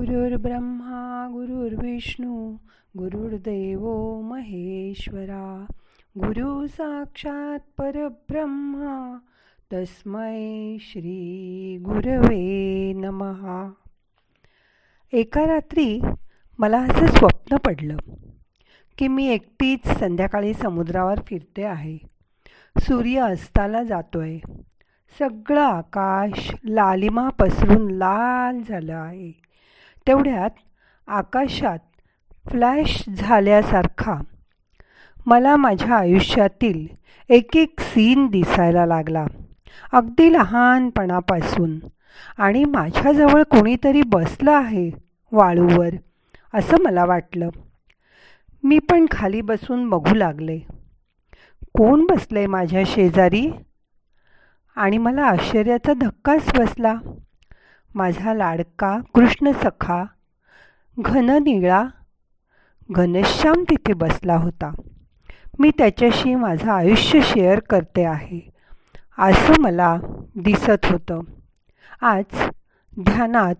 गुरुर्ब्रह्मा गुरुर्विष्णू गुरुर्देव महेश्वरा। गुरु साक्षात परब्रह्मा तस्मै श्री गुरवे नमहा। एका रात्री मला असं स्वप्न पडलं की मी एकटीच संध्याकाळी समुद्रावर फिरते आहे. सूर्य अस्ताला जातोय. सगळं आकाश लालिमा पसरून लाल झालं आहे. तेवढ्यात आकाशात फ्लॅश झाल्यासारखा मला माझ्या आयुष्यातील एक एक सीन दिसायला लागला. अगदी लहानपणापासून. आणि माझ्याजवळ कोणीतरी बसलं आहे वाळूवर असं मला वाटलं. मी पण खाली बसून बघू लागले. कोण बसले माझ्या शेजारी? आणि मला आश्चर्याचा धक्काच बसला. माझा लाडका कृष्ण सखा घन निळा घनश्याम तिथे बसला होता. मी त्याच्याशी माझं आयुष्य शेअर करते आहे असं मला दिसत होतं. आज ध्यानात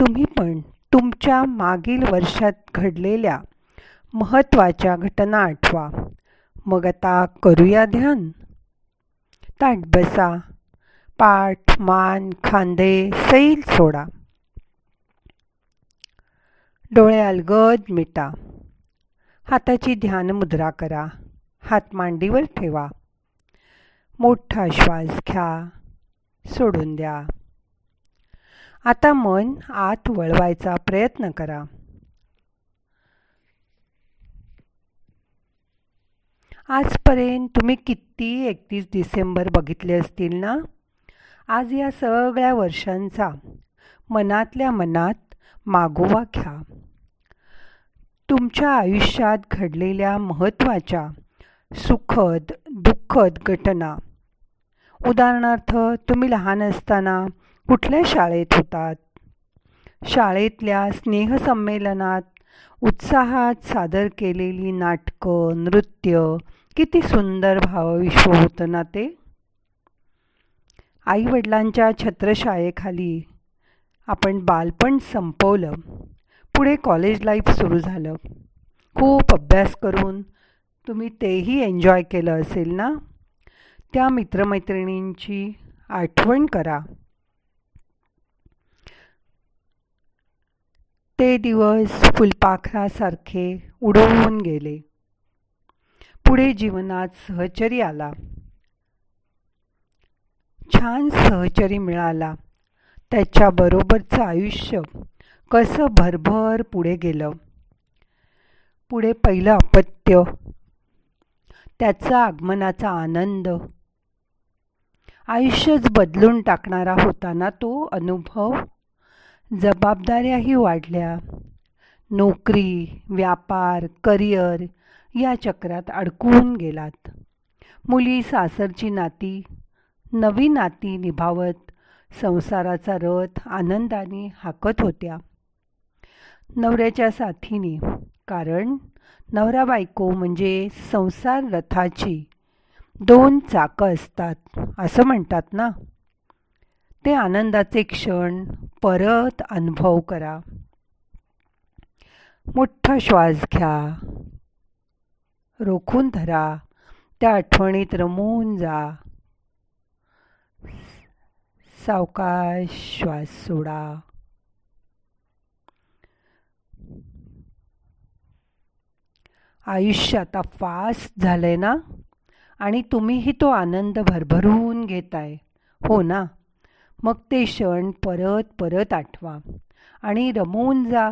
तुम्ही पण तुमच्या मागील वर्षात घडलेल्या महत्त्वाच्या घटना आठवा. मग आता करूया ध्यान. ताट बसा. पाठ मान खांदे सैल सोडा. डोळे अलगद मिटा. हाताची ध्यान मुद्रा करा. हात मांडीवर ठेवा. मोठा श्वास घ्या. सोडून द्या. आता मन आत वळवायचा प्रयत्न करा. आजपर्यंत तुम्ही किती एकतीस डिसेंबर बघितले असतील ना? आज या सगळ्या वर्षांचा मनातल्या मनात मागोवा घ्या. तुमच्या आयुष्यात घडलेल्या महत्त्वाच्या सुखद दुःखद घटना. उदाहरणार्थ तुम्ही लहान असताना कुठल्या शाळेत होतात? शाळेतल्या स्नेहसंमेलनात उत्साहात सादर केलेली नाटकं नृत्य किती सुंदर भावविश्व होतं ना ते? आईवडिलांच्या छत्रशाळेखाली आपण बालपण संपवलं. पुढे कॉलेज लाईफ सुरू झालं. खूप अभ्यास करून तुम्ही तेही एन्जॉय केलं असेल ना? त्या मित्रमैत्रिणींची आठवण करा. ते दिवस फुलपाखरासारखे उडवून गेले. पुढे जीवनात सहचरी आला. छान सहचरी मिळाला. त्याच्याबरोबरचं आयुष्य कसं भरभर पुढे गेलं. पुढे पहिलं अपत्य. त्याचा आगमनाचा आनंद. आयुष्यच बदलून टाकणारा होताना तो अनुभव जबाबदाऱ्याही वाढल्या. नोकरी व्यापार करिअर या चक्रात अडकून गेलात. मुली सासरची नाती नवी नाती निभावत संसाराचा रथ आनंदाने हाकत होत्या. नवऱ्याच्या साथीने कारण नवरा बायको म्हणजे संसार रथाची दोन चाकं असतात असं म्हणतात ना? ते आनंदाचे क्षण परत अनुभव करा. मोठा श्वास घ्या. रोखून धरा. त्या आठवणीत रमून जा. सावकाश श्वास सोडा. आयुष्य आता फास्ट झालंय ना? आणि तुम्हीही तो आनंद भरभरून घेताय. हो ना? मग ते क्षण परत परत आठवा. आणि रमवून जा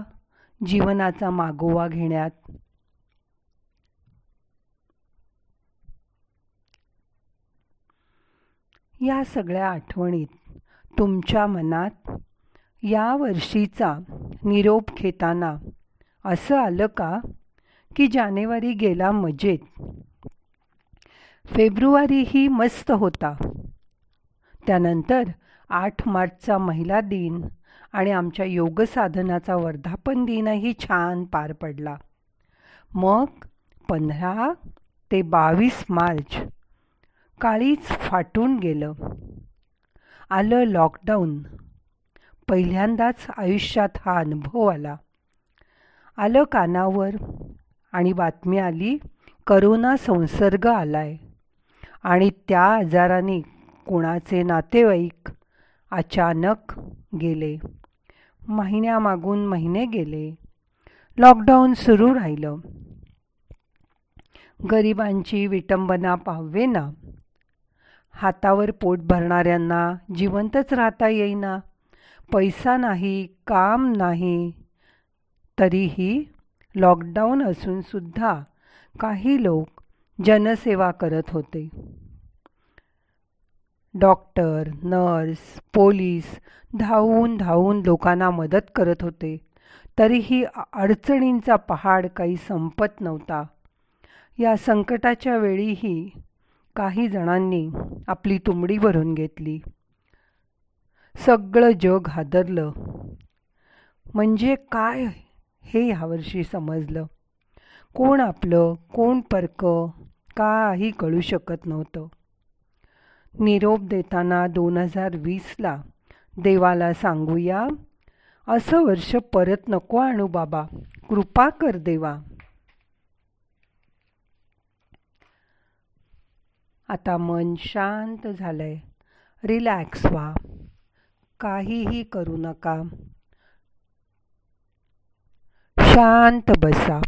जीवनाचा मागोवा घेण्यात. या सगळ्या आठवणीत तुमच्या मनात या वर्षीचा निरोप घेताना असं आलं का की जानेवारी गेला मजेत? फेब्रुवारीही मस्त होता. त्यानंतर आठ मार्चचा महिला दिन आणि आमच्या योगसाधनाचा वर्धापन दिनही छान पार पडला. मग पंधरा ते बावीस मार्च काळीच फाटून गेलं. आलं लॉकडाऊन पहिल्यांदाच आयुष्यात हा अनुभव आला. आलं कानावर आणि बातमी आली करोना संसर्ग आलाय. आणि त्या आजाराने कोणाचे नातेवाईक अचानक गेले. महिन्यामागून महिने गेले. लॉकडाऊन सुरू राहिलं. गरिबांची विटंबना पाहावेना. हातावर पोट भरणाऱ्यांना जिवंतच राहता येईना. पैसा नाही काम नाही. तरीही लॉकडाऊन असूनसुद्धा काही लोक जनसेवा करत होते. डॉक्टर नर्स पोलीस धावून धावून लोकांना मदत करत होते. तरीही अडचणींचा पहाड काही संपत नव्हता. या संकटाच्या वेळीही काही जणांनी आपली तुंबडी भरून घेतली. सगळं जग हादरलं. म्हणजे काय हे यावर्षी समजलं. कोण आपलं कोण परक काही कळू शकत नव्हतं. निरोप देताना दोन हजार वीसला देवाला सांगूया असं वर्ष परत नको आणू बाबा कृपा कर देवा. आता मन शांत झालंय. रिलॅक्स व्हा. काहीही करू नका. शांत बसा.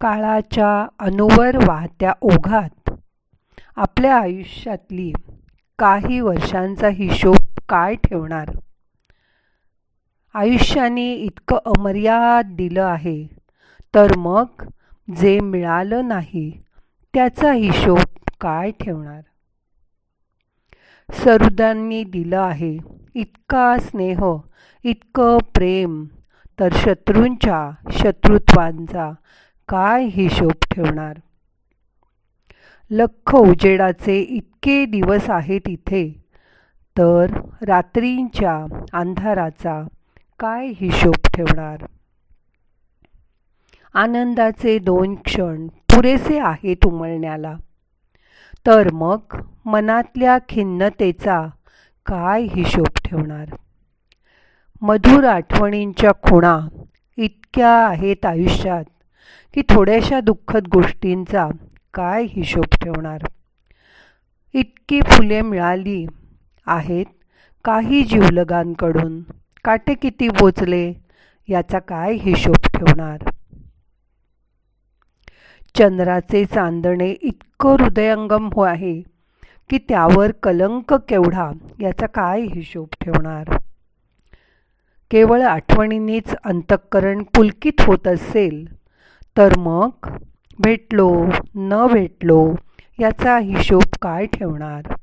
काळाच्या अनुवर वाहत्या ओघात. आपल्या आयुष्यातली काही वर्षांचा हिशोब काय ठेवणार? आयुष्याने इतकं अमर्याद दिलं आहे. तर मग? जे मिळालं नाही त्याचा हिशोब काय ठेवणार? सरुदांनी दिलं आहे इतका स्नेह इतकं प्रेम तर शत्रूंच्या शत्रुत्वांचा काय हिशोब ठेवणार? लख उजेडाचे इतके दिवस आहेत इथे तर रात्रींच्या अंधाराचा काय हिशोब ठेवणार? आनंदाचे दोन क्षण पुरेसे आहेत उमळण्याला तर मग मनातल्या खिन्नतेचा काय हिशोब ठेवणार? मधुर आठवणींच्या खुणा इतक्या आहेत आयुष्यात की थोड्याशा दुःखद गोष्टींचा काय हिशोब ठेवणार? इतकी फुले मिळाली आहेत काही जीवलगांकडून. काटे किती बोचले याचा काय हिशोब ठेवणार? चंद्राचे चांदणे इतकं हृदयंगम हो आहे की त्यावर कलंक केवढा याचा काय हिशोब ठेवणार? केवळ आठवणींनीच अंतःकरण पुलकित होत असेल तर मग भेटलो न भेटलो याचा हिशोब काय ठेवणार?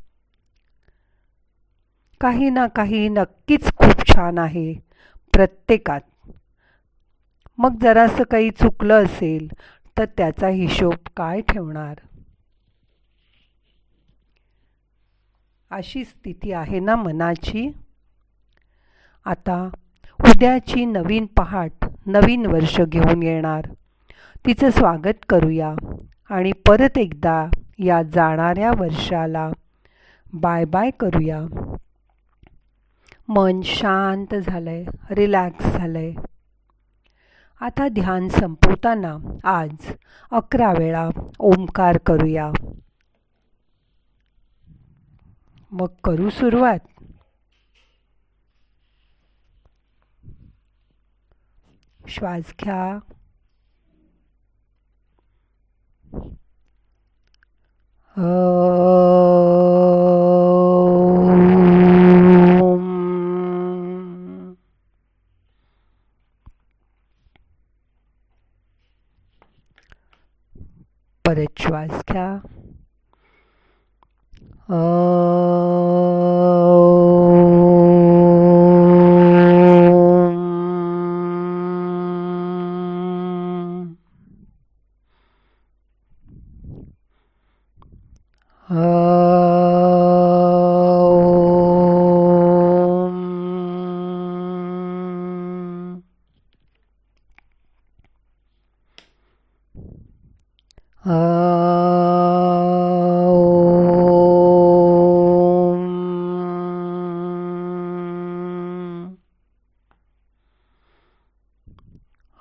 काही ना काही नक्कीच खूप छान आहे प्रत्येकात. मग जरासं काही चुकलं असेल तर त्याचा हिशोब काय ठेवणार? अशी स्थिती आहे ना मनाची? आता उद्याची नवीन पहाट नवीन वर्ष घेऊन येणार. तिचं स्वागत करूया आणि परत एकदा या जाणाऱ्या वर्षाला बाय बाय करूया. मन शांत झालंय रिलॅक्स झालंय. आता ध्यान संपवताना आज अकरा वेळा ओंकार करूया. मग करू सुरुवात. श्वास घ्या. but Parachvaska. Oh. Oh.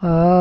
घ्या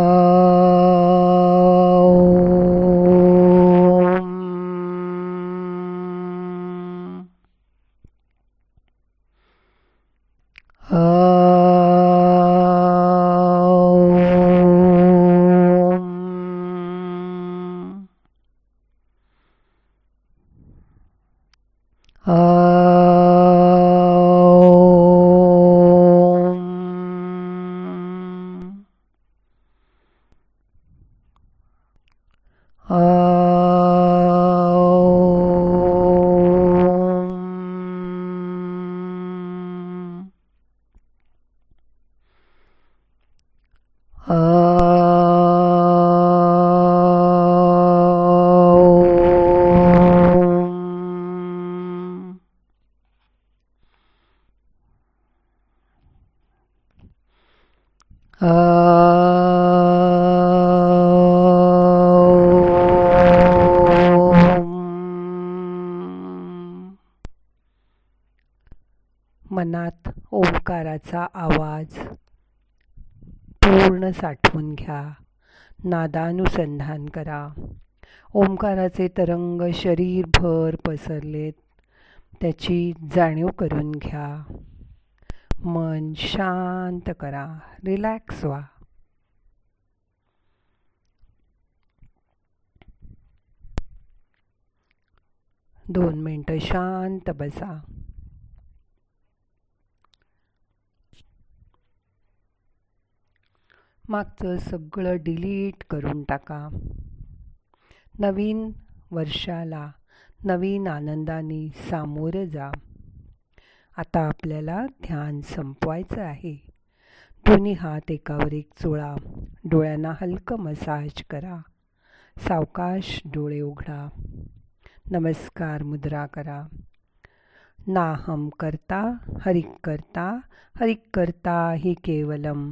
मनात ओंकाराचा आवाज. पूर्ण साठवून घ्या. नादानुसंधान करा. ओंकाराचे तरंग शरीरभर पसरलेत. त्याची जाणीव करून घ्या. मन शांत करा. रिलॅक्स व्हा. दोन मिनटं शांत बसा. मागचं सगळं डिलीट करून टाका. नवीन वर्षाला नवीन आनंदाने सामोरं जा. आता आपल्याला ध्यान संपवायचं आहे. दोन्ही हात एकावर एक चोळा डोळ्यांना हलकं मसाज करा. सावकाश डोळे उघडा. नमस्कार मुद्रा करा. नाहम करता हरिक करता हरिक करता ही केवलम